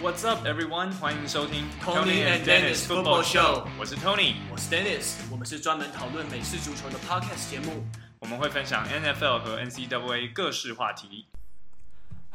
What's up, everyone？欢迎收听 Tony and Dennis Football Show。我是 Tony，我是 Dennis。我们是专门讨论美式足球的 Podcast 节目。我们会分享 NFL 和 NCAA 各式话题。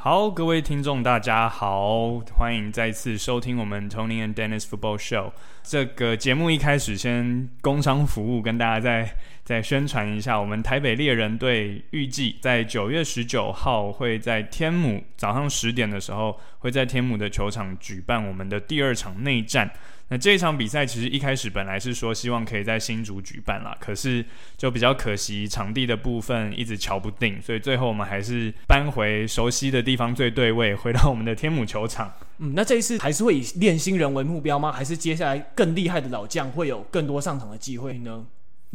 好，各位听众，大家好，欢迎再次收听我们 Tony and Dennis Football Show。这个节目一开始先工商服务，跟大家再再宣传一下，我们台北猎人队预计在九月十九号会在天母早上十点的时候，会在天母的球场举办我们的第二场内战。那这一场比赛其实一开始本来是说希望可以在新竹举办啦，可是就比较可惜场地的部分一直瞧不定，所以最后我们还是搬回熟悉的地方最对位，回到我们的天母球场。嗯，那这一次还是会以练新人为目标吗？还是接下来更厉害的老将会有更多上场的机会呢？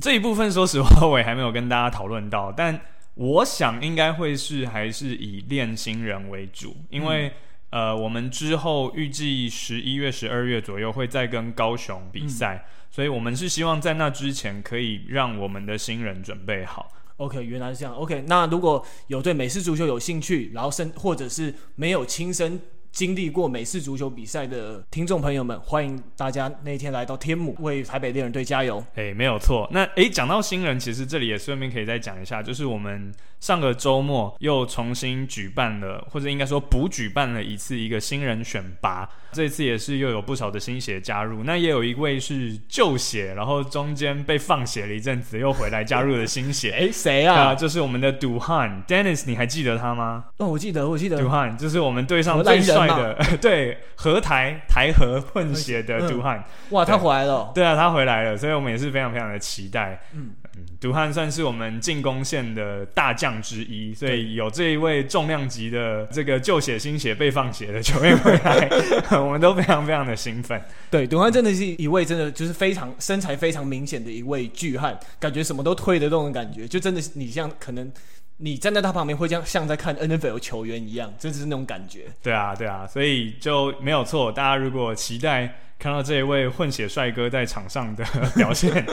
这一部分说实话我也还没有跟大家讨论到，但我想应该会是还是以练新人为主，因为、嗯。呃，我们之后预计十一月、十二月左右会再跟高雄比赛，嗯，所以我们是希望在那之前可以让我们的新人准备好。OK，原来是这样。OK，那如果有对美式足球有兴趣，然后甚或者是没有亲身。经历过美式足球比赛的听众朋友们，欢迎大家那天来到天母为台北猎人队加油！哎，没有错。那哎，讲到新人，其实这里也顺便可以再讲一下，就是我们上个周末又重新举办了，或者应该说补举办了一次一个新人选拔。这次也是又有不少的新血加入，那也有一位是旧血，然后中间被放血了一阵子，又回来加入了新血。哎，谁啊？就是我们的杜汉 Dennis，你还记得他吗？哦，我记得，我记得。杜汉就是我们队上最帅的，对，合台台和混血的杜汉。哇，他回来了。对啊，他回来了，所以我们也是非常非常的期待。嗯。赌汉算是我们进攻线的大将之一，所以有这一位重量级的这个旧血新血被放血的 球员回来，我们都非常非常的兴奋。对，独汉真的是一位真的就是非常身材非常明显的一位巨汉，感觉什么都推得动的感觉，就真的是你像可能你站在他旁边会这样像在看 NFL 球员一样，真的是那种感觉。对啊，对啊，所以就没有错。大家如果期待。看到这一位混血帅哥在场上的表现，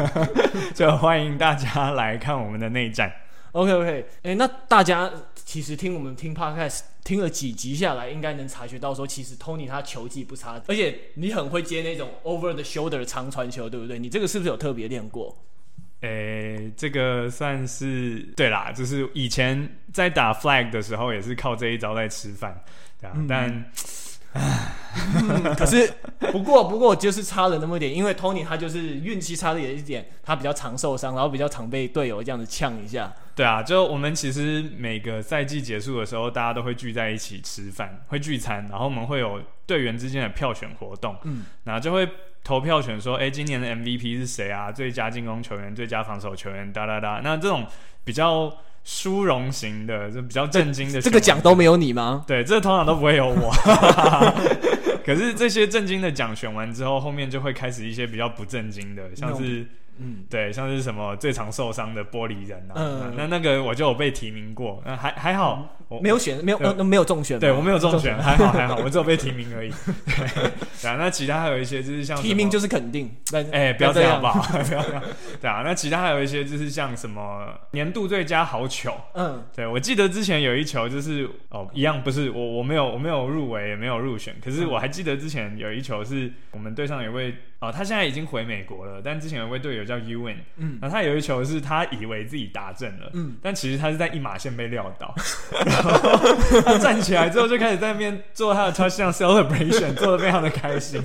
就欢迎大家来看我们的内战。OK OK，那大家其实听我们听 Podcast 听了几集下来，应该能察觉到说，其实 Tony 他球技不差，而且你很会接那种 Over the Shoulder 长传球，对不对？你这个是不是有特别练过？诶、欸，这个算是对啦，就是以前在打 Flag 的时候，也是靠这一招在吃饭，对啊，嗯、但。可是，不过，不过就是差了那么一点，因为 Tony 他就是运气差了一点，他比较常受伤，然后比较常被队友这样子呛一下。对啊，就我们其实每个赛季结束的时候，大家都会聚在一起吃饭，会聚餐，然后我们会有队员之间的票选活动，嗯，然后就会投票选说，哎，今年的 MVP 是谁啊？最佳进攻球员、最佳防守球员，哒哒哒。那这种比较。殊荣型的，就比较震惊的。这个奖都没有你吗？对，这個通常都不会有我。可是这些震惊的奖选完之后，后面就会开始一些比较不震惊的，像是。嗯，对，像是什么最常受伤的玻璃人啊，嗯、那那个我就有被提名过，那还还好，我没有选，没有呃没有中选，对我没有中选，还好还好，我只有被提 名而已。对啊，那其他还有一些就是像提名就是肯定，哎、欸，不要这样吧，不要这样。对啊，那其他还有一些就是像什么年度最佳好球，嗯，对我记得之前有一球就是哦一样不是我我没有我没有入围也没有入选，可是我还记得之前有一球是我们队上有一位。哦，他现在已经回美国了，但之前有一位队友叫 Ewan，嗯，然后他有一球是他以为自己打正了，嗯，但其实他是在一马线被撂倒，然后他站起来之后就开始在那边做他的 touchdown celebration，做的非常的开心，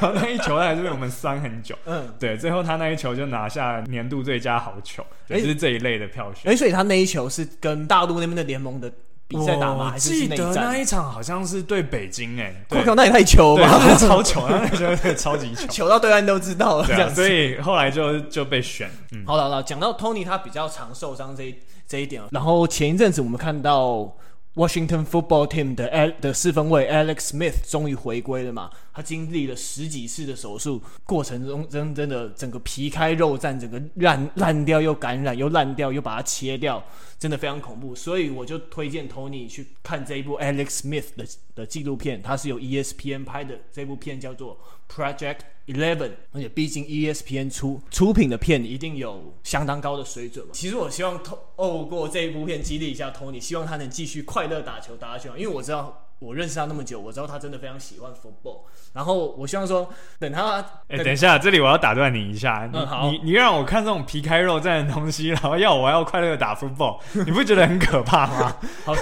然后那一球他还是被我们酸很久，嗯，对，最后他那一球就拿下年度最佳好球，欸、就是这一类的票选，哎、欸，所以他那一球是跟大陆那边的联盟的。比赛打吗？还是记得那一场好像是对北京哎，我靠，那也太糗了吧，超糗，那球超级糗，糗到对岸都知道了。这样，所以后来就就被选。嗯，好了好了，讲到 Tony 他比较常受伤这一这一点，然后前一阵子我们看到 Washington Football Team 的 Al 的四分卫 Alex Smith 终于回归了嘛。他经历了十几次的手术过程中，真真的整个皮开肉绽，整个烂烂掉又感染又烂掉又把它切掉，真的非常恐怖。所以我就推荐 Tony 去看这一部 Alex Smith 的的纪录片，它是由 ESPN 拍的，这部片叫做 Project Eleven，而且毕竟 ESPN 出出品的片一定有相当高的水准嘛。其实我希望透过这一部片激励一下 Tony，希望他能继续快乐打球打下去，因为我知道。我认识他那么久，我知道他真的非常喜欢 football。然后我希望说，等他，哎、欸，等一下，这里我要打断你一下，你、嗯、你你让我看这种皮开肉绽的东西，然后要我要快乐的打 football，你不觉得很可怕吗？好，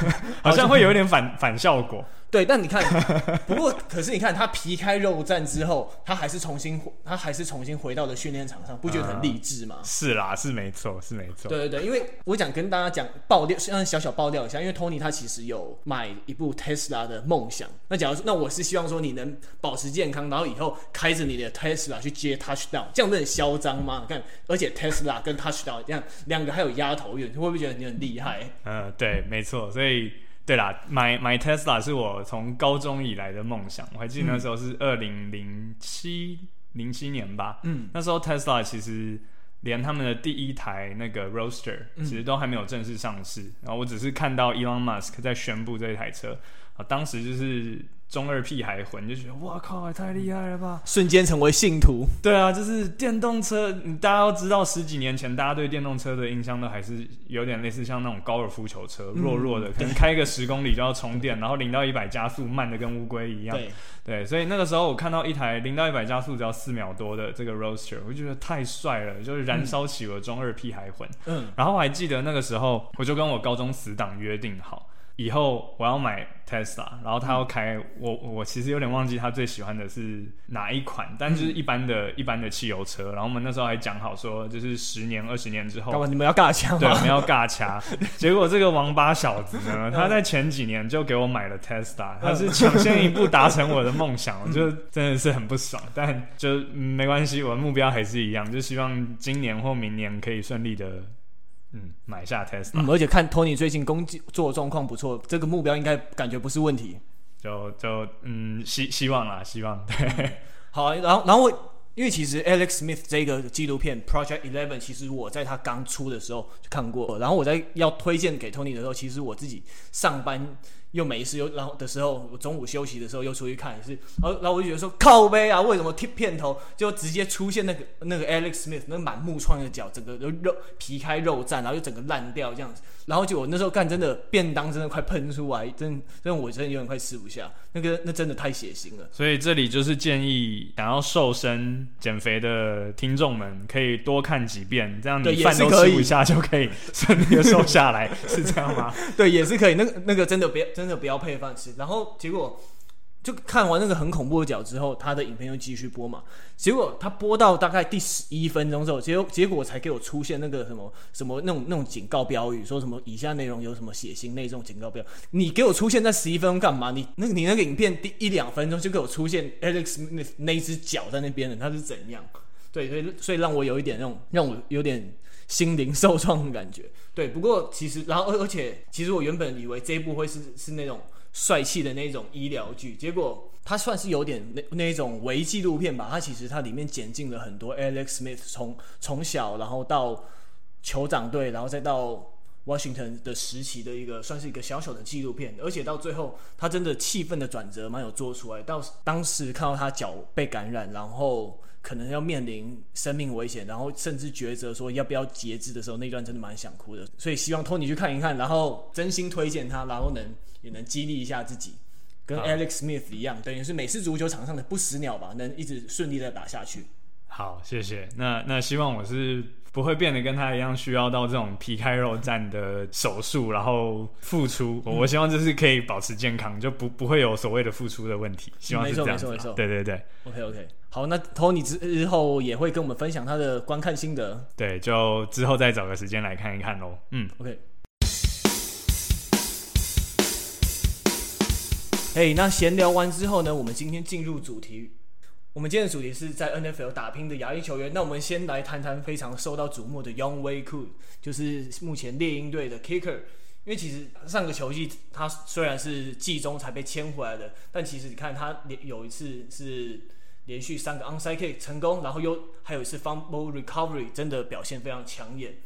好像会有一点反反效果。对，但你看，不过可是你看他皮开肉绽之后，他还是重新他还是重新回到了训练场上，不觉得很励志吗？嗯、是啦，是没错，是没错。对对对，因为我想跟大家讲爆料，让小小爆料一下，因为 Tony 他其实有买一部 Tesla 的梦想。那假如说，那我是希望说你能保持健康，然后以后开着你的 Tesla 去接 Touchdown，这样不是很嚣张吗？你看，而且 Tesla 跟 Touchdown 这样两个还有压头运，你会不会觉得你很厉害？嗯，对，没错，所以。对啦，买买 Tesla 是我从高中以来的梦想。我还记得那时候是二零零七零七年吧。嗯，那时候 Tesla 其实连他们的第一台那个 Roadster 其实都还没有正式上市。嗯、然后我只是看到 Elon Musk 在宣布这一台车，啊，当时就是。中二屁孩魂就觉得哇靠，也太厉害了吧！瞬间成为信徒。对啊，就是电动车，大家都知道，十几年前大家对电动车的印象都还是有点类似像那种高尔夫球车，弱弱的，可能开个十公里就要充电，然后零到一百加速慢的跟乌龟一样。对对，所以那个时候我看到一台零到一百加速只要四秒多的这个 Roadster，我就觉得太帅了，就是燃烧起我中二屁孩魂。嗯，然后我还记得那个时候，我就跟我高中死党约定好。以后我要买 Tesla，然后他要开、嗯、我，我其实有点忘记他最喜欢的是哪一款，但就是一般的、嗯、一般的汽油车。然后我们那时候还讲好说，就是十年、二十年之后，你们要尬掐？对，我们要尬掐。结果这个王八小子呢，他在前几年就给我买了 Tesla，他是抢先一步达成我的梦想，我就真的是很不爽。但就、嗯、没关系，我的目标还是一样，就希望今年或明年可以顺利的。嗯，买下 Tesla，嗯，而且看 Tony 最近工作状况不错，这个目标应该感觉不是问题。就就嗯，希希望啦，希望对。好，然后然后我因为其实 Alex Smith 这个纪录片 Project Eleven，其实我在他刚出的时候就看过，然后我在要推荐给 Tony 的时候，其实我自己上班。又没事，又然后的时候，我中午休息的时候又出去看，一次，然后然后我就觉得说靠背啊，为什么贴片头就直接出现那个那个 Alex Smith 那满目疮的脚，整个肉肉皮开肉绽，然后就整个烂掉这样子。然后就我那时候干，真的便当真的快喷出来，真真的我真的有点快吃不下，那个那真的太血腥了。所以这里就是建议想要瘦身减肥的听众们，可以多看几遍，这样你饭都吃不下就可以 顺利的瘦下来，是这样吗？对，也是可以。那个那个真的不要真的不要配饭吃。然后结果。就看完那个很恐怖的脚之后，他的影片又继续播嘛。结果他播到大概第十一分钟之后，结果结果才给我出现那个什么什么那种那种警告标语，说什么以下内容有什么血腥那种警告标。你给我出现在十一分钟干嘛？你那你那个影片第一两分钟就给我出现 Alex 那那只脚在那边的，他是怎样？对，所以所以让我有一点那种让我有点心灵受创的感觉。对，不过其实然后而而且其实我原本以为这一部会是是那种。帅气的那种医疗剧，结果它算是有点那那一种微纪录片吧。它其实它里面剪进了很多 Alex Smith 从从小然后到酋长队，然后再到 Washington 的时期的一个算是一个小小的纪录片。而且到最后，他真的气氛的转折蛮有做出来。到当时看到他脚被感染，然后可能要面临生命危险，然后甚至抉择说要不要截肢的时候，那段真的蛮想哭的。所以希望托尼去看一看，然后真心推荐他，然后能。也能激励一下自己，跟 Alex Smith 一样，等于是美式足球场上的不死鸟吧，能一直顺利的打下去。好，谢谢。那那希望我是不会变得跟他一样，需要到这种皮开肉绽的手术，然后付出。嗯、我希望就是可以保持健康，就不不会有所谓的付出的问题。希望是这样子。没错没错没错。对对对。OK OK。好，那 Tony 之后也会跟我们分享他的观看心得。对，就之后再找个时间来看一看喽。嗯，OK。嘿那闲聊完之后呢，我们今天进入主题。我们今天的主题是在 NFL 打拼的亚裔球员。那我们先来谈谈非常受到瞩目的 Younghoe Koo，就是目前猎鹰队的 Kicker。因为其实上个球季他虽然是季中才被签回来的，但其实你看他连有一次是连续三个 Onside Kick 成功，然后又还有一次 Fumble Recovery，真的表现非常抢眼，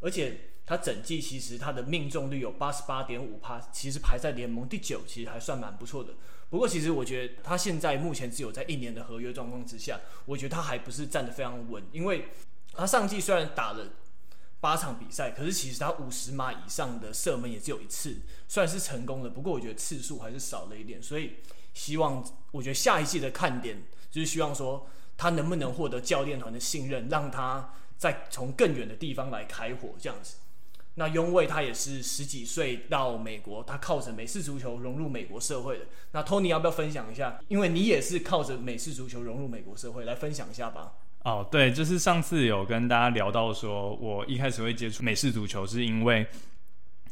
而且。他整季其实他的命中率有八十八点五趴，其实排在联盟第九，其实还算蛮不错的。不过其实我觉得他现在目前只有在一年的合约状况之下，我觉得他还不是站得非常稳，因为他上季虽然打了八场比赛，可是其实他五十码以上的射门也只有一次，虽然是成功的，不过我觉得次数还是少了一点，所以希望我觉得下一季的看点就是希望说他能不能获得教练团的信任，让他再从更远的地方来开火这样子。那雍卫他也是十几岁到美国，他靠着美式足球融入美国社会的。那 Tony 要不要分享一下？因为你也是靠着美式足球融入美国社会，来分享一下吧。哦，对，就是上次有跟大家聊到说，我一开始会接触美式足球，是因为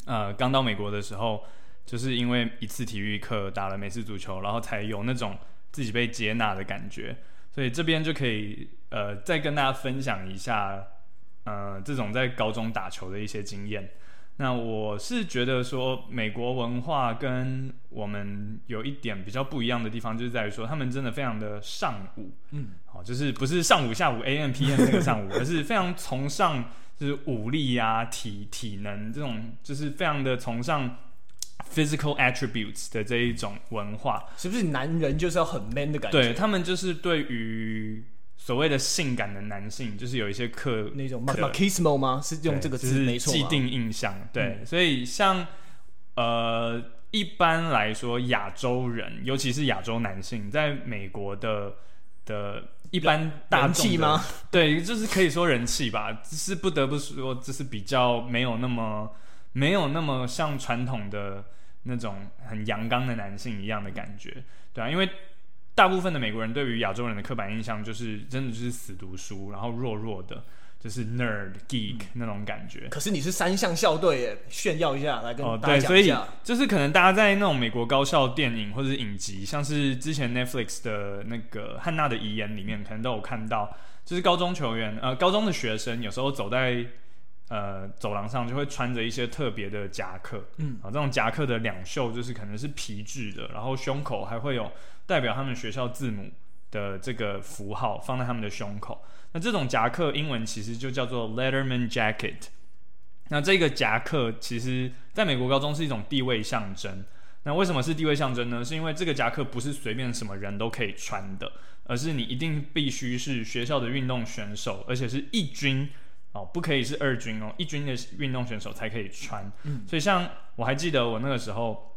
呃刚到美国的时候，就是因为一次体育课打了美式足球，然后才有那种自己被接纳的感觉。所以这边就可以呃再跟大家分享一下。呃，这种在高中打球的一些经验，那我是觉得说，美国文化跟我们有一点比较不一样的地方，就是在于说，他们真的非常的上午，嗯，好，就是不是上午、下午、AM、PM 那个上午，而是非常崇尚就是武力啊、体体能这种，就是非常的崇尚 physical attributes 的这一种文化，是不是男人就是要很 man 的感觉？对，他们就是对于。所谓的性感的男性，就是有一些刻那种 machismo 吗？是用这个字没错，就是、既定印象。对，嗯、所以像呃，一般来说，亚洲人，尤其是亚洲男性，在美国的的一般大众气吗？对，就是可以说人气吧。只是不得不说，这是比较没有那么没有那么像传统的那种很阳刚的男性一样的感觉，对啊，因为。大部分的美国人对于亚洲人的刻板印象就是真的就是死读书，然后弱弱的，就是 nerd geek、嗯、那种感觉。可是你是三项校队耶，炫耀一下来跟大家讲一下。哦，对，所以就是可能大家在那种美国高校电影或者是影集，像是之前 Netflix 的那个《汉娜的遗言》里面，可能都有看到，就是高中球员呃高中的学生有时候走在呃走廊上就会穿着一些特别的夹克，嗯，啊，这种夹克的两袖就是可能是皮质的，然后胸口还会有。代表他们学校字母的这个符号放在他们的胸口，那这种夹克英文其实就叫做 Letterman Jacket。那这个夹克其实在美国高中是一种地位象征。那为什么是地位象征呢？是因为这个夹克不是随便什么人都可以穿的，而是你一定必须是学校的运动选手，而且是一军哦，不可以是二军哦，一军的运动选手才可以穿。嗯，所以像我还记得我那个时候。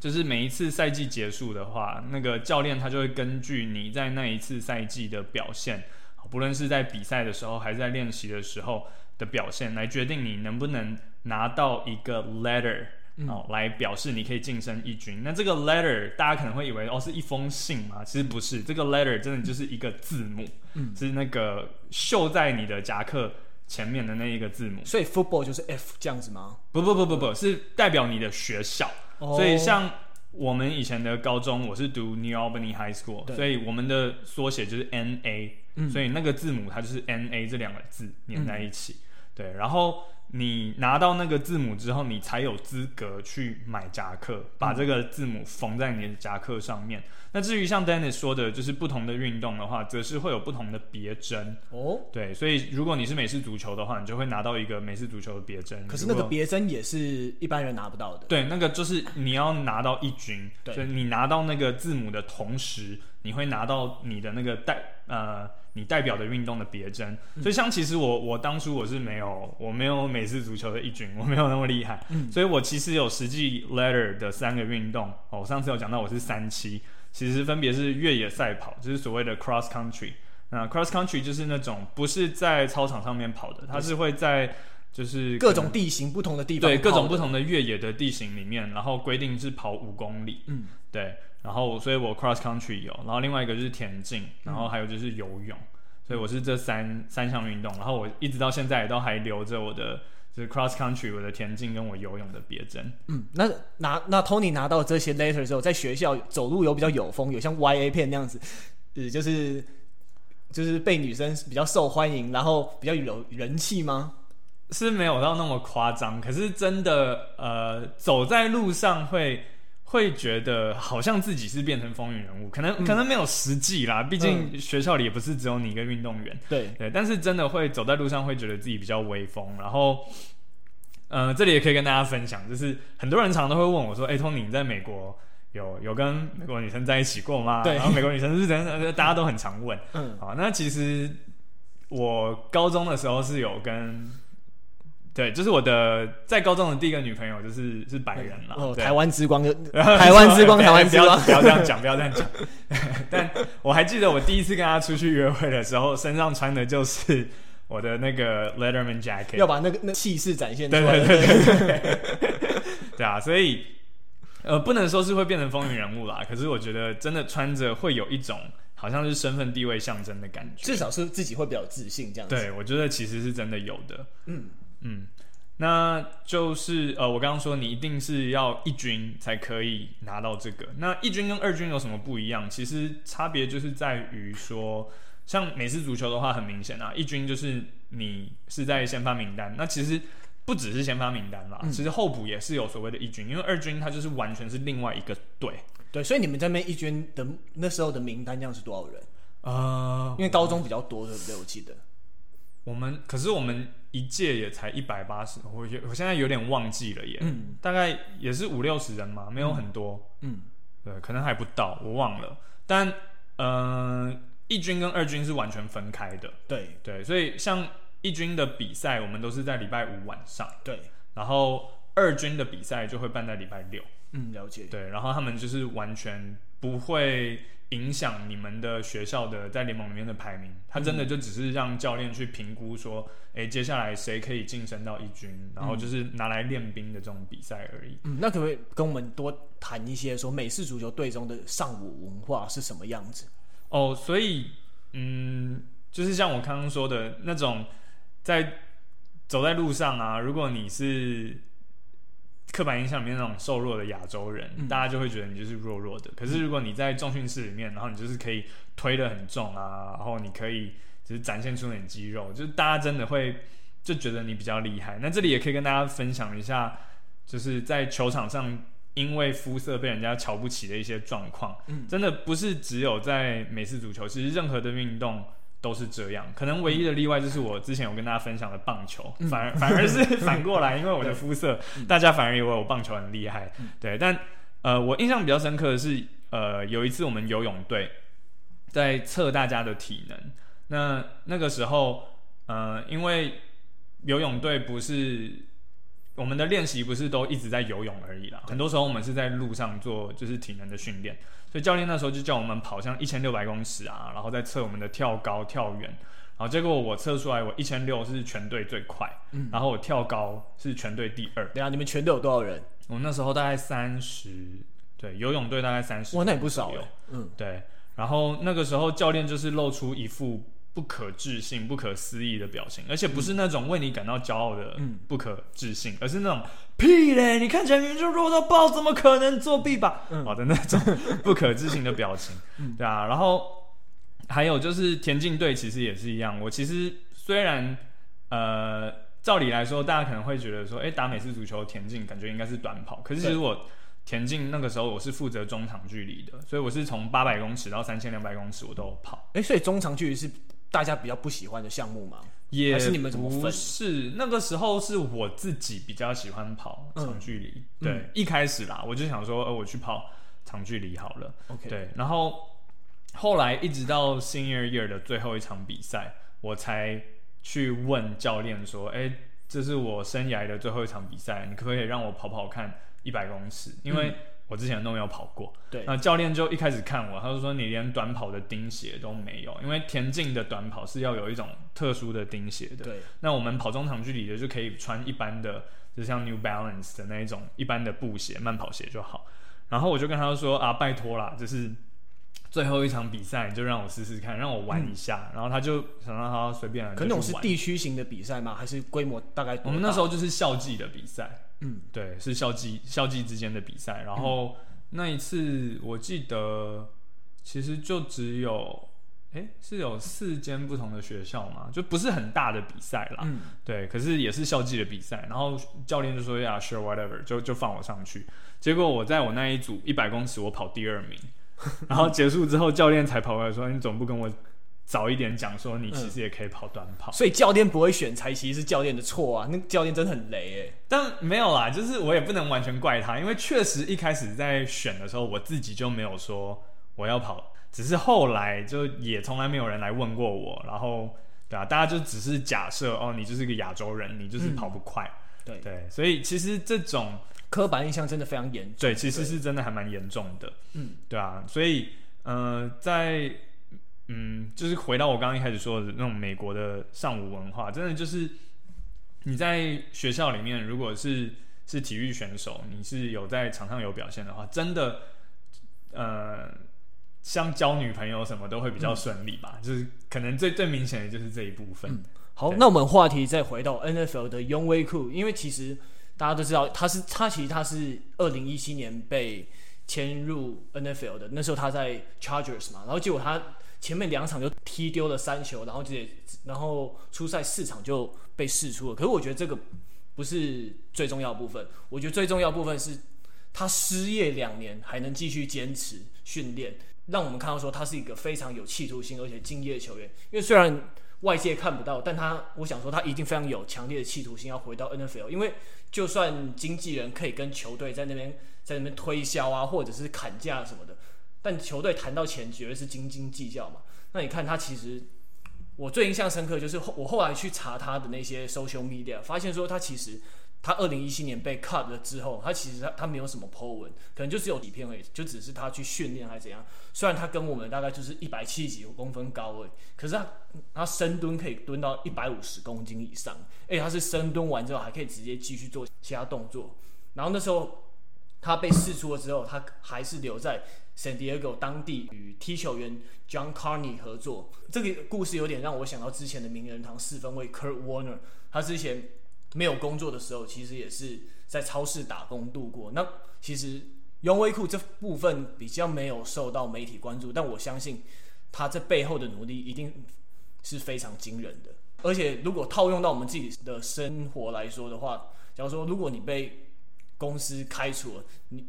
就是每一次赛季结束的话，那个教练他就会根据你在那一次赛季的表现，不论是在比赛的时候还是在练习的时候的表现，来决定你能不能拿到一个 letter，哦，来表示你可以晋升一军。那这个 letter 大家可能会以为哦是一封信嘛，其实不是，这个 letter 真的就是一个字母，嗯，是那个绣在你的夹克前面的那一个字母。所以 football 就是 F 这样子吗？不不不不不，是代表你的学校。所以像我们以前的高中，我是读 New Albany High School，所以我们的缩写就是 NA，嗯，所以那个字母它就是 NA 这两个字连在一起，嗯，对，然后。你拿到那个字母之后，你才有资格去买夹克，把这个字母缝在你的夹克上面。嗯、那至于像 Dennis 说的，就是不同的运动的话，则是会有不同的别针。哦，对，所以如果你是美式足球的话，你就会拿到一个美式足球的别针。可是那个别针也是一般人拿不到的。对，那个就是你要拿到一军，对，所以你拿到那个字母的同时，你会拿到你的那个代呃。你代表的运动的别针，所以像其实我我当初我是没有我没有美式足球的一军，我没有那么厉害，嗯，所以我其实有实际 letter 的三个运动哦，我上次有讲到我是三期，其实分别是越野赛跑，就是所谓的 cross country，那 cross country 就是那种不是在操场上面跑的，它是会在就是各种地形不同的地方，对各种不同的越野的地形里面，然后规定是跑五公里，嗯，对。然后，所以我 cross country 有，然后另外一个就是田径，然后还有就是游泳，嗯、所以我是这三三项运动。然后我一直到现在也都还留着我的就是 cross country 我的田径跟我游泳的别针。嗯，那拿那 Tony 拿到这些 letter 之后，在学校走路有比较有风，有像 YA 片那样子，呃，就是就是被女生比较受欢迎，然后比较有人气吗？是没有到那么夸张，可是真的呃，走在路上会。会觉得好像自己是变成风云人物，可能、嗯、可能没有实际啦，毕竟学校里也不是只有你一个运动员。对对，但是真的会走在路上会觉得自己比较威风。然后，呃，这里也可以跟大家分享，就是很多人常常都会问我说：“哎，Tony，你在美国有有跟美国女生在一起过吗？”对，然后美国女生是怎样？大家都很常问。嗯，好，那其实我高中的时候是有跟。对，就是我的在高中的第一个女朋友，就是是白人了。哦，台湾之光，台湾之光，台湾之光，不要这样讲，不要这样讲。但我还记得我第一次跟她出去约会的时候，身上穿的就是我的那个 Letterman jacket，要把那个那气势展现出来。对对对对。对啊，所以呃，不能说是会变成风云人物啦，可是我觉得真的穿着会有一种好像是身份地位象征的感觉，至少是自己会比较自信这样子。对，我觉得其实是真的有的。嗯。嗯，那就是呃，我刚刚说你一定是要一军才可以拿到这个。那一军跟二军有什么不一样？其实差别就是在于说，像美式足球的话，很明显啊，一军就是你是在先发名单。那其实不只是先发名单啦，嗯、其实候补也是有所谓的一军，因为二军它就是完全是另外一个队。对，所以你们这边一军的那时候的名单量是多少人？呃，因为高中比较多，对不对？我记得。我们可是我们一届也才一百八十，我我现在有点忘记了耶，嗯，大概也是五六十人嘛，没有很多，嗯，对，可能还不到，我忘了。但嗯、呃，一军跟二军是完全分开的，对。对，所以像一军的比赛，我们都是在礼拜五晚上，对，然后二军的比赛就会办在礼拜六，嗯，了解，对，然后他们就是完全不会。影响你们的学校的在联盟里面的排名，他真的就只是让教练去评估说，哎、欸，接下来谁可以晋升到一军，然后就是拿来练兵的这种比赛而已。嗯，那可不可以跟我们多谈一些说美式足球队中的上午文化是什么样子？哦，所以，嗯，就是像我刚刚说的那种，在走在路上啊，如果你是。刻板印象里面那种瘦弱的亚洲人，嗯、大家就会觉得你就是弱弱的。可是如果你在重训室里面，然后你就是可以推得很重啊，然后你可以就是展现出点肌肉，就是大家真的会就觉得你比较厉害。那这里也可以跟大家分享一下，就是在球场上因为肤色被人家瞧不起的一些状况。嗯，真的不是只有在美式足球，其实任何的运动。都是这样，可能唯一的例外就是我之前有跟大家分享的棒球，嗯、反而 反而是 反过来，因为我的肤色，大家反而以为我棒球很厉害。嗯、对，但呃，我印象比较深刻的是，呃，有一次我们游泳队在测大家的体能，那那个时候，呃，因为游泳队不是。我们的练习不是都一直在游泳而已啦，很多时候我们是在路上做就是体能的训练，所以教练那时候就叫我们跑像一千六百公尺啊，然后再测我们的跳高、跳远，然后结果我测出来我一千六是全队最快，嗯，然后我跳高是全队第二。对啊，你们全队有多少人？我们那时候大概三十，对，游泳队大概三十。哇，那也不少哟。嗯，对，然后那个时候教练就是露出一副。不可置信、不可思议的表情，而且不是那种为你感到骄傲的不可置信，嗯、而是那种屁嘞！你看起来明明就弱到爆，怎么可能作弊吧？好、嗯、的那种 不可置信的表情，嗯、对啊。然后还有就是田径队其实也是一样。我其实虽然呃，照理来说，大家可能会觉得说，哎、欸，打美式足球田径感觉应该是短跑，可是其实我田径那个时候我是负责中长距离的，所以我是从八百公尺到三千两百公尺我都有跑。哎、欸，所以中长距离是。大家比较不喜欢的项目吗？也还是你们怎么分？是那个时候是我自己比较喜欢跑长距离。嗯、对，嗯、一开始啦，我就想说，呃，我去跑长距离好了。OK。对，然后后来一直到 Senior Year 的最后一场比赛，我才去问教练说：“哎、欸，这是我生涯的最后一场比赛，你可不可以让我跑跑看一百公尺？”因为、嗯我之前都没有跑过，对。那教练就一开始看我，他就说你连短跑的钉鞋都没有，因为田径的短跑是要有一种特殊的钉鞋的。对。那我们跑中长距离的就可以穿一般的，就像 New Balance 的那一种一般的布鞋、慢跑鞋就好。然后我就跟他说啊，拜托啦，就是最后一场比赛，就让我试试看，让我玩一下。嗯、然后他就想让他随便。可那种是地区型的比赛吗？还是规模大概？我们那时候就是校际的比赛。嗯，对，是校际校际之间的比赛，然后那一次我记得其实就只有，哎，是有四间不同的学校嘛，就不是很大的比赛啦。嗯，对，可是也是校际的比赛，然后教练就说呀，sure whatever，就就放我上去。结果我在我那一组一百公尺我跑第二名，然后结束之后教练才跑过来说，你总不跟我。早一点讲说你其实也可以跑短跑，嗯、所以教练不会选才其实是教练的错啊，那教练真的很雷哎。但没有啦，就是我也不能完全怪他，因为确实一开始在选的时候，我自己就没有说我要跑，只是后来就也从来没有人来问过我，然后对啊，大家就只是假设哦，你就是个亚洲人，你就是跑不快，嗯、对对，所以其实这种刻板印象真的非常严重，对，其实是真的还蛮严重的，嗯，对啊，所以呃，在嗯，就是回到我刚刚一开始说的那种美国的上午文化，真的就是你在学校里面，如果是是体育选手，你是有在场上有表现的话，真的呃。像交女朋友什么都会比较顺利吧，嗯、就是可能最最明显的就是这一部分。嗯、好，那我们话题再回到 NFL 的 Younghoe Koo，因为其实大家都知道他是他其实他是二零一七年被签入 NFL 的，那时候他在 Chargers 嘛，然后结果他前面两场就踢丢了三球，然后就然后出赛四场就被试出了。可是我觉得这个不是最重要的部分，我觉得最重要部分是他失业两年还能继续坚持训练。让我们看到说他是一个非常有企图心而且敬业的球员，因为虽然外界看不到，但他我想说他一定非常有强烈的企图心要回到 NFL，因为就算经纪人可以跟球队在那边在那边推销啊，或者是砍价什么的，但球队谈到钱绝对是斤斤计较嘛。那你看他其实，我最印象深刻就是后我后来去查他的那些 social media，发现说他其实。他二零一七年被 cut 了之后，他其实他他没有什么 po 文，可能就只有几篇而已，就只是他去训练还是怎样。虽然他跟我们大概就是一百七十几公分高诶，可是他他深蹲可以蹲到一百五十公斤以上，而且他是深蹲完之后还可以直接继续做其他动作。然后那时候他被释出了之后，他还是留在 San Diego 当地与踢球员 John Carney 合作。这个故事有点让我想到之前的名人堂四分卫 Kurt Warner，他之前。没有工作的时候，其实也是在超市打工度过。那其实永威库这部分比较没有受到媒体关注，但我相信他这背后的努力一定是非常惊人的。而且如果套用到我们自己的生活来说的话，假如说如果你被公司开除了，你。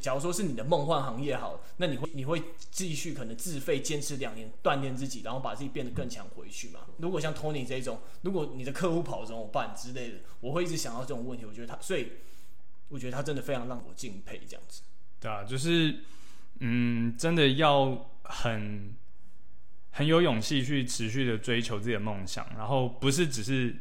假如说是你的梦幻行业好，那你会你会继续可能自费坚持两年锻炼自己，然后把自己变得更强回去吗？如果像 Tony 这种，如果你的客户跑怎么办之类的，我会一直想到这种问题。我觉得他，所以我觉得他真的非常让我敬佩，这样子。对啊，就是嗯，真的要很很有勇气去持续的追求自己的梦想，然后不是只是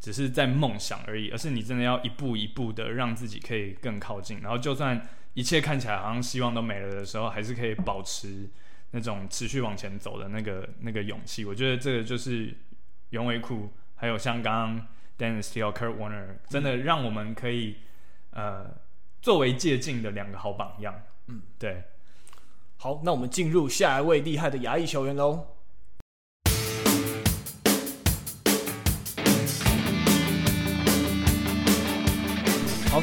只是在梦想而已，而是你真的要一步一步的让自己可以更靠近，然后就算。一切看起来好像希望都没了的时候，还是可以保持那种持续往前走的那个那个勇气。我觉得这个就是 Younghoe Koo，还有像刚刚 Dennis Steele、Kurt Warner，真的让我们可以呃作为借鉴的两个好榜样。嗯，对。好，那我们进入下一位厉害的牙医球员喽。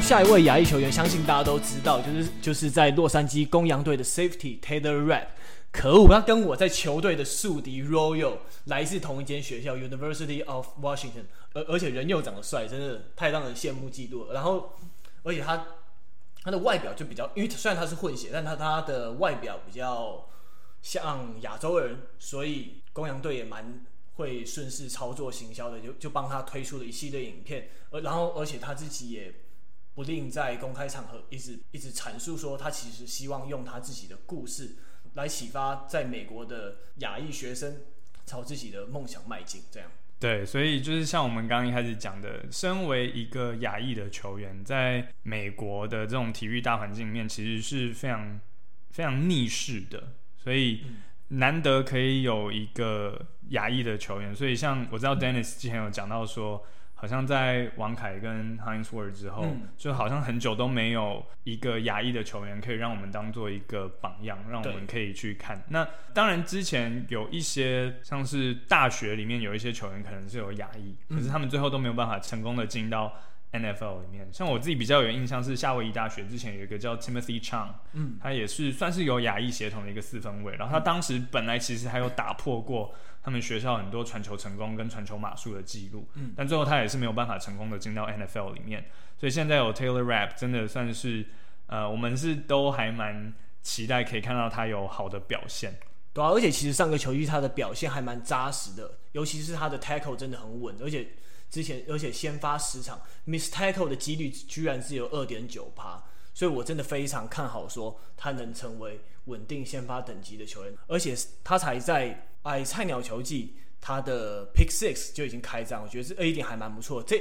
下一位亚裔球员，相信大家都知道，就是就是在洛杉矶公羊队的 Safety Taylor Rapp。可恶，他跟我在球队的宿敌 Royal 来自同一间学校 University of Washington，而而且人又长得帅，真的太让人羡慕嫉妒了。然后，而且他他的外表就比较，因为虽然他是混血，但他他的外表比较像亚洲人，所以公羊队也蛮会顺势操作行销的，就就帮他推出了一系列影片。而然后，而且他自己也。不吝在公开场合一直一直阐述说，他其实希望用他自己的故事来启发在美国的亚裔学生朝自己的梦想迈进。这样对，所以就是像我们刚刚一开始讲的，身为一个亚裔的球员，在美国的这种体育大环境里面，其实是非常非常逆势的。所以难得可以有一个亚裔的球员。所以像我知道 Dennis 之前有讲到说。好像在王凯跟 Hines Ward 之后，嗯，就好像很久都没有一个亚裔的球员可以让我们当做一个榜样，让我们可以去看。那当然之前有一些像是大学里面有一些球员可能是有亚裔，可是他们最后都没有办法成功的进到 NFL 里面。像我自己比较有印象是夏威夷大学之前有一个叫 Timothy Chang，嗯，他也是算是有亚裔血统的一个四分卫，然后他当时本来其实还有打破过。他们学校很多传球成功跟传球码数的记录，嗯，但最后他也是没有办法成功的进到 NFL 里面。所以现在有 Taylor Rapp 真的算是，呃，我们是都还蛮期待可以看到他有好的表现。对啊，而且其实上个球季他的表现还蛮扎实的，尤其是他的 tackle 真的很稳，而且之前而且先发十场 miss Title 的几率居然是有二点九趴，所以我真的非常看好说他能成为稳定先发等级的球员，而且他才在。哎，菜鸟球季他的 pick six 就已经开张，我觉得这一点还蛮不错。这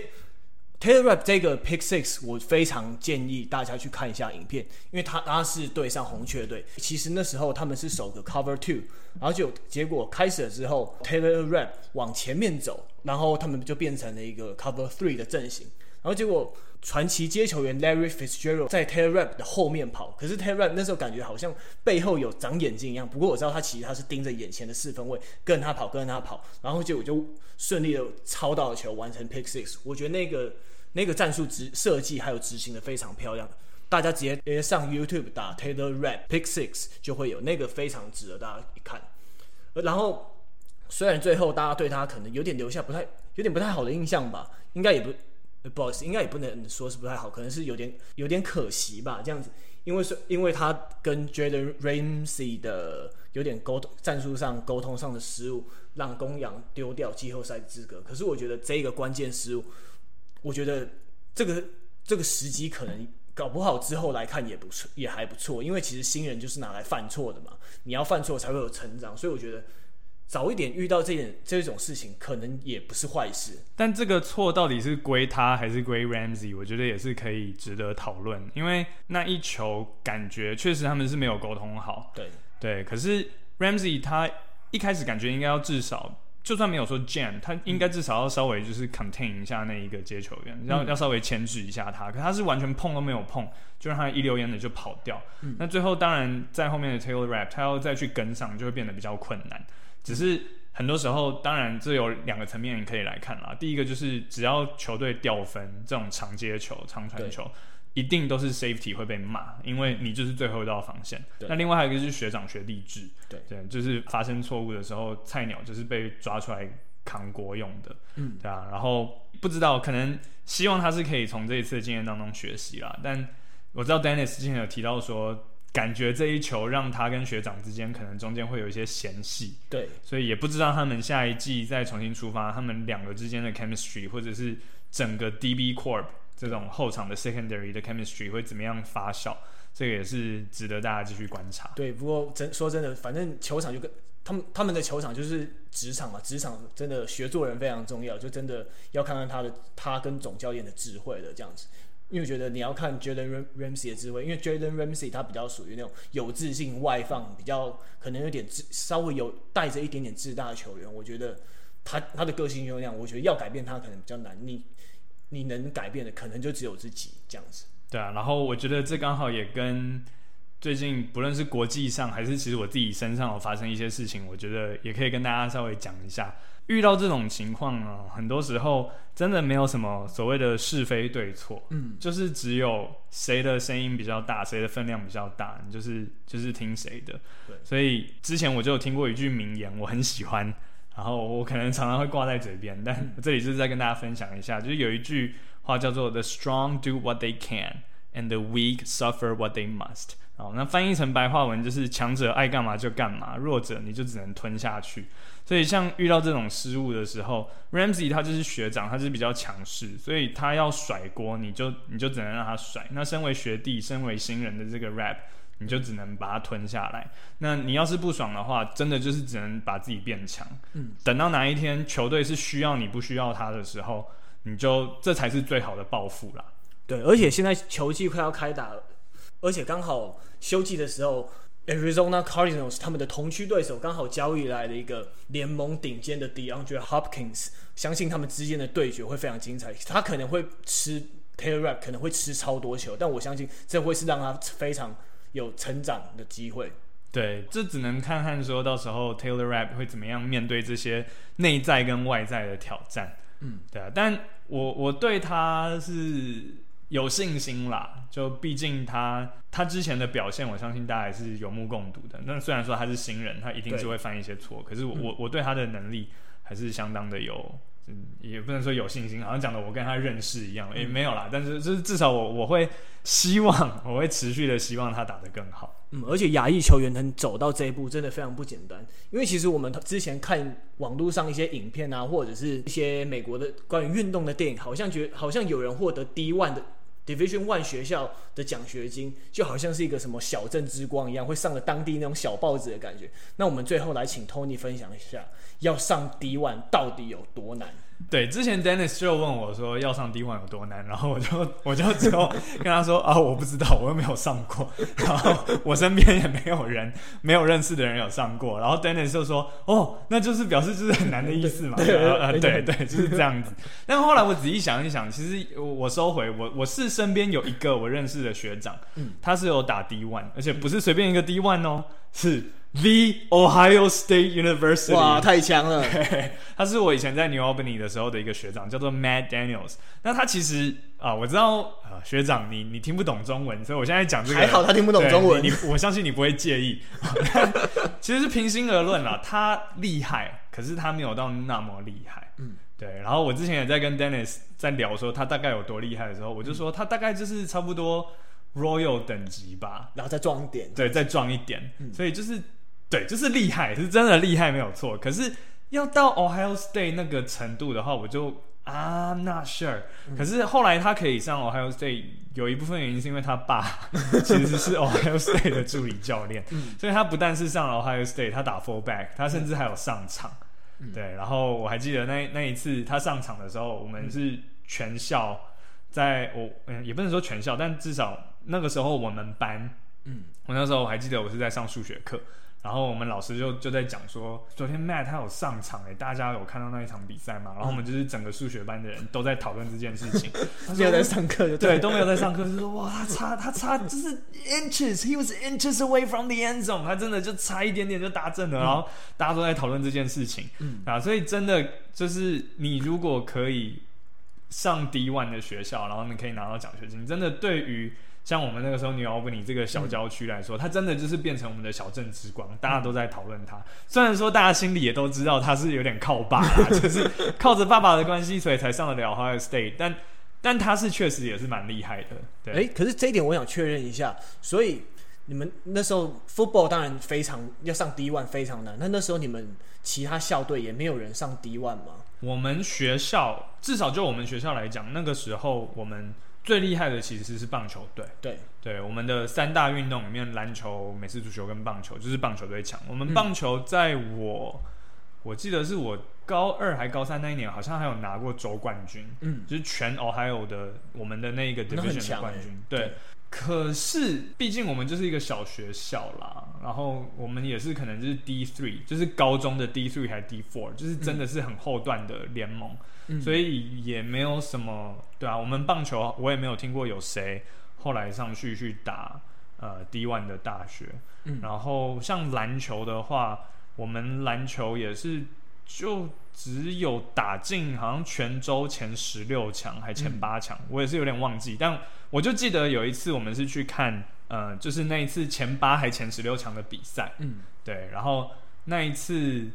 Taylor Rapp 这个 pick six 我非常建议大家去看一下影片，因为他他是对上红雀队，其实那时候他们是守个 cover two，然后就结果开始了之后，Taylor Rapp 往前面走，然后他们就变成了一个 cover three 的阵型，然后结果。传奇接球员 Larry Fitzgerald 在 Taylor Rapp 的后面跑，可是 Taylor Rapp 那时候感觉好像背后有长眼睛一样。不过我知道他其实他是盯着眼前的四分卫，跟着他跑，跟着他跑，然后结果就顺利的抄到了球，完成 Pick Six。我觉得那个那个战术执设计还有执行的非常漂亮的。大家直接直接上 YouTube 打 Taylor Rap Pick Six 就会有那个非常值得大家一看。然后虽然最后大家对他可能有点留下不太有点不太好的印象吧，应该也不。不好意思，应该也不能说是不太好，可能是有点有点可惜吧，这样子，因为是因为他跟 Jaden Ramsey 的有点沟通战术上沟通上的失误，让公羊丢掉季后赛资格。可是我觉得这个关键失误，我觉得这个这个时机可能搞不好之后来看也不错，也还不错，因为其实新人就是拿来犯错的嘛，你要犯错才会有成长，所以我觉得。早一点遇到这点这种事情，可能也不是坏事。但这个错到底是归他还是归 Ramsey，我觉得也是可以值得讨论。因为那一球感觉确实他们是没有沟通好。对对，可是 Ramsey 他一开始感觉应该要至少，就算没有说 jam，他应该至少要稍微就是 contain 一下那一个接球员，嗯、要要稍微牵制一下他。可他是完全碰都没有碰，就让他一溜烟的就跑掉。嗯、那最后当然在后面的 Taylor Rapp，他要再去跟上，就会变得比较困难。只是很多时候，当然这有两个层面你可以来看啦。第一个就是只要球队掉分，这种长接球、长传球，一定都是 safety 会被骂，因为你就是最后一道防线。那另外还有一个就是学长学弟制，对对，就是发生错误的时候，菜鸟就是被抓出来扛锅用的，嗯，对啊。然后不知道，可能希望他是可以从这一次的经验当中学习啦。但我知道 Dennis 之前有提到说。感觉这一球让他跟学长之间可能中间会有一些嫌隙，对，所以也不知道他们下一季再重新出发，他们两个之间的 chemistry 或者是整个 DB Corp 这种后场的 secondary 的 chemistry 会怎么样发酵，这个也是值得大家继续观察。对，不过真说真的，反正球场就跟他们他们的球场就是职场嘛，职场真的学做人非常重要，就真的要看看他的他跟总教练的智慧的这样子。因为我觉得你要看 Jalen Ramsey 的智慧，因为 Jalen Ramsey 他比较属于那种有自信、外放，比较可能有点自稍微有带着一点点自大的球员。我觉得他他的个性就那样，我觉得要改变他可能比较难。你你能改变的可能就只有自己这样子。对啊，然后我觉得这刚好也跟最近不论是国际上还是其实我自己身上有发生一些事情，我觉得也可以跟大家稍微讲一下。遇到这种情况呢，很多时候真的没有什么所谓的是非对错，嗯，就是只有谁的声音比较大，谁的分量比较大，你就是就是听谁的。对，所以之前我就有听过一句名言，我很喜欢，然后我可能常常会挂在嘴边，但这里就是在跟大家分享一下，就是有一句话叫做 “The strong do what they can, and the weak suffer what they must”。哦，那翻译成白话文就是强者爱干嘛就干嘛，弱者你就只能吞下去。所以像遇到这种失误的时候，Ramsey 他就是学长，他是比较强势，所以他要甩锅，你就你就只能让他甩。那身为学弟，身为新人的这个 Rap 你就只能把它吞下来。那你要是不爽的话，真的就是只能把自己变强。嗯，等到哪一天球队是需要你不需要他的时候，你就这才是最好的报复啦。对，而且现在球季快要开打了。而且刚好休季的时候，Arizona Cardinals 他们的同区对手刚好交易来了一个联盟顶尖的 DeAndre Hopkins，相信他们之间的对决会非常精彩。他可能会吃 Taylor Rapp，可能会吃超多球，但我相信这会是让他非常有成长的机会。对，这只能看看说到时候 Taylor Rapp 会怎么样面对这些内在跟外在的挑战。嗯，对啊，但我我对他是。有信心啦，就毕竟他他之前的表现，我相信大家也是有目共睹的。那虽然说他是新人，他一定是会犯一些错，可是我、我对他的能力还是相当的有，也不能说有信心，好像讲的我跟他认识一样，也、没有啦。但是就是至少我我会希望，我会持续的希望他打得更好。嗯，而且亚裔球员能走到这一步，真的非常不简单。因为其实我们之前看网络上一些影片啊，或者是一些美国的关于运动的电影，好像觉好像有人获得 D1 的。Division One 学校的奖学金，就好像是一个什么小镇之光一样，会上了当地那种小报纸的感觉。那我们最后来请 Tony 分享一下，要上 D One 到底有多难？对，之前 Dennis 就问我说要上 D1 有多难，然后我就 我就之后跟他说啊，我不知道，我又没有上过，然后我身边也没有人，没有认识的人有上过，然后 Dennis 就说哦，那就是表示就是很难的意思嘛，对对对，对，对，对，就是这样子。但后来我仔细想一想，其实我收回，我我是身边有一个我认识的学长，嗯，他是有打 D1，而且不是随便一个 D1 哦，是。The Ohio State University，哇，太强了！他是我以前在 New Albany 的时候的一个学长，叫做 Matt Daniels。那他其实啊，我知道啊，学长你你听不懂中文，所以我现在讲这个还好，他听不懂中文，你我相信你不会介意。其实是平心而论啦，他厉害，可是他没有到那么厉害。嗯，对。然后我之前也在跟 Dennis 在聊说他大概有多厉害的时候，我就说他大概就是差不多 Royal 等级吧，然后再壮一点，对，再壮一点。嗯，所以就是。对，就是厉害，是真的厉害，没有错。可是要到 Ohio State 那个程度的话，我就 I'm not sure。可是后来他可以上 Ohio State，有一部分原因是因为他爸 其实是 Ohio State 的助理教练，所以他不但是上了 Ohio State，他打 fullback，他甚至还有上场。对，然后我还记得那那一次他上场的时候，我们是全校在我嗯，也不能说全校，但至少那个时候我们班，嗯，我那时候我还记得我是在上数学课。然后我们老师就就在讲说，昨天 Matt 他有上场诶，大家有看到那一场比赛吗？然后我们就是整个数学班的人都在讨论这件事情，他 没有在上课，对，对，都没有在上课，就说哇，他差他差就是 inches，he was inches away from the end zone，他真的就差一点点就达阵了。嗯、然后大家都在讨论这件事情，嗯啊，所以真的就是你如果可以上 D1 的学校，然后你可以拿到奖学金，真的对于。像我们那个时候 New Albany 这个小郊区来说，嗯、它真的就是变成我们的小镇之光，大家都在讨论它。虽然说大家心里也都知道它是有点靠爸啦，就是靠着爸爸的关系，所以才上得了 Ohio State，但但他是确实也是蛮厉害的。对，哎、欸，可是这一点我想确认一下，所以你们那时候 football 当然非常要上 D one 非常难，那那时候你们其他校队也没有人上 D one 吗？我们学校至少就我们学校来讲，那个时候我们。最厉害的其实是棒球队，对。对，我们的三大运动里面，篮球、美式足球跟棒球就是棒球队强。我们棒球在我、嗯、我记得是我高二还高三那一年，好像还有拿过州冠军，嗯，就是全 Ohio 的我们的那一个 division 的冠军，对。对可是，毕竟我们就是一个小学校啦，然后我们也是可能就是 D three，就是高中的 D three 还是 D four，就是真的是很后段的联盟，嗯、所以也没有什么，对啊，我们棒球我也没有听过有谁后来上去去打呃 D one 的大学，嗯、然后像篮球的话，我们篮球也是就。只有打进好像泉州前十六强还前八强，嗯、我也是有点忘记。但我就记得有一次我们是去看，呃，就是那一次前八还前十六强的比赛。嗯，对。然后那一次，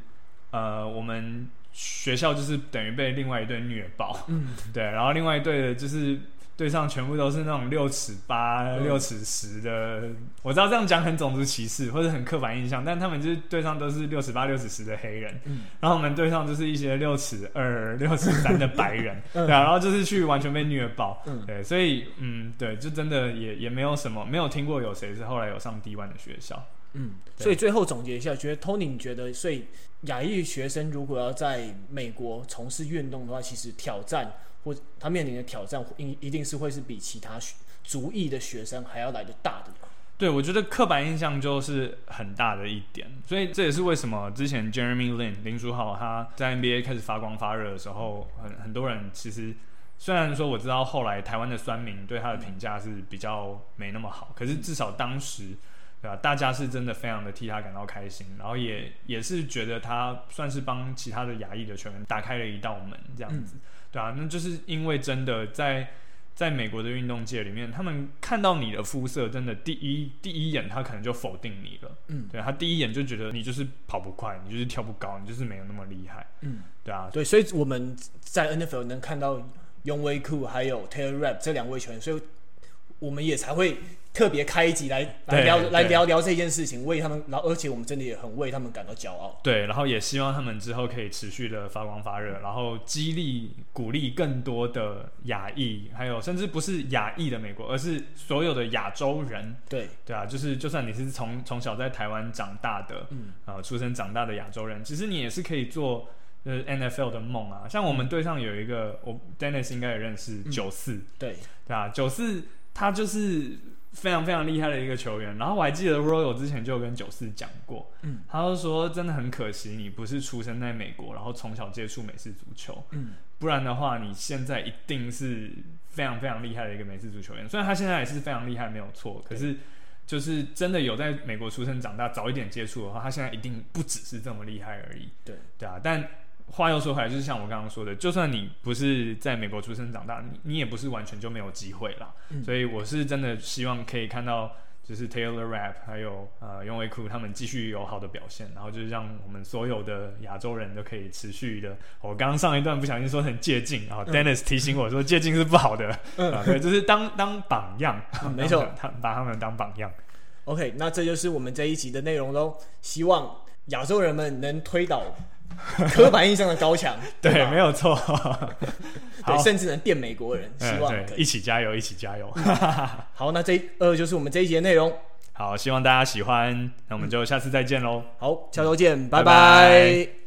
呃，我们学校就是等于被另外一队虐爆。嗯，对。然后另外一队的就是。队上全部都是那种六尺八、嗯、六尺十的，我知道这样讲很种族歧视或者很刻板印象，但他们就是队上都是六尺八、六尺十的黑人，嗯、然后我们队上就是一些六尺二、六尺三的白人，嗯、对啊，然后就是去完全被虐爆，嗯、对，所以嗯，对，就真的也也没有什么，没有听过有谁是后来有上 D1 的学校，嗯，所以最后总结一下，觉得 Tony 你觉得，所以亚裔学生如果要在美国从事运动的话，其实挑战。或他面临的挑战，一一定是会是比其他族裔的学生还要来的大的。对，我觉得刻板印象就是很大的一点，所以这也是为什么之前 Jeremy Lin 林书豪他在 NBA 开始发光发热的时候，很很多人其实虽然说我知道后来台湾的酸民对他的评价是比较没那么好，可是至少当时对吧，大家是真的非常的替他感到开心，然后也也是觉得他算是帮其他的亚裔的球员打开了一道门这样子。嗯对啊，那就是因为真的在在美国的运动界里面，他们看到你的肤色，真的第一第一眼他可能就否定你了。嗯，对，他第一眼就觉得你就是跑不快，你就是跳不高，你就是没有那么厉害。嗯，对啊，对，所以我们在 NFL 能看到 Younghoe Koo 还有 Taylor Rapp 这两位球员，所以我们也才会。特别开一集来来聊来聊聊这件事情，为他们，然后而且我们真的也很为他们感到骄傲。对，然后也希望他们之后可以持续的发光发热，然后激励鼓励更多的亚裔，还有甚至不是亚裔的美国，而是所有的亚洲人。对对啊，就是就算你是从从小在台湾长大的，嗯，呃，出生长大的亚洲人，其实你也是可以做呃 NFL 的梦啊。像我们队上有一个，我 Dennis 应该也认识九四，嗯，对对啊，九四他就是。非常非常厉害的一个球员，然后我还记得 Royal 之前就跟九四讲过，嗯，他就说真的很可惜你不是出生在美国，然后从小接触美式足球，嗯，不然的话你现在一定是非常非常厉害的一个美式足球员。虽然他现在也是非常厉害，没有错，可是就是真的有在美国出生长大，早一点接触的话，他现在一定不只是这么厉害而已。对对啊，但。话又说回来，就是像我刚刚说的，就算你不是在美国出生长大，你你也不是完全就没有机会啦。嗯、所以我是真的希望可以看到，就是 Taylor Rapp 还有呃永维库他们继续有好的表现，然后就是让我们所有的亚洲人都可以持续的。我刚刚上一段不小心说很借镜，然后 Dennis 提醒我说借镜是不好的，嗯、啊，对，就是当当榜样，嗯、没错，他把他们当榜样。OK，那这就是我们这一集的内容喽。希望亚洲人们能推倒。刻板印象的高墙，对，对没有错，对，甚至能电美国人，希望对一起加油，一起加油。好，那这呃就是我们这一集的内容。好，希望大家喜欢，那我们就下次再见喽。好，下周见，拜拜。拜拜。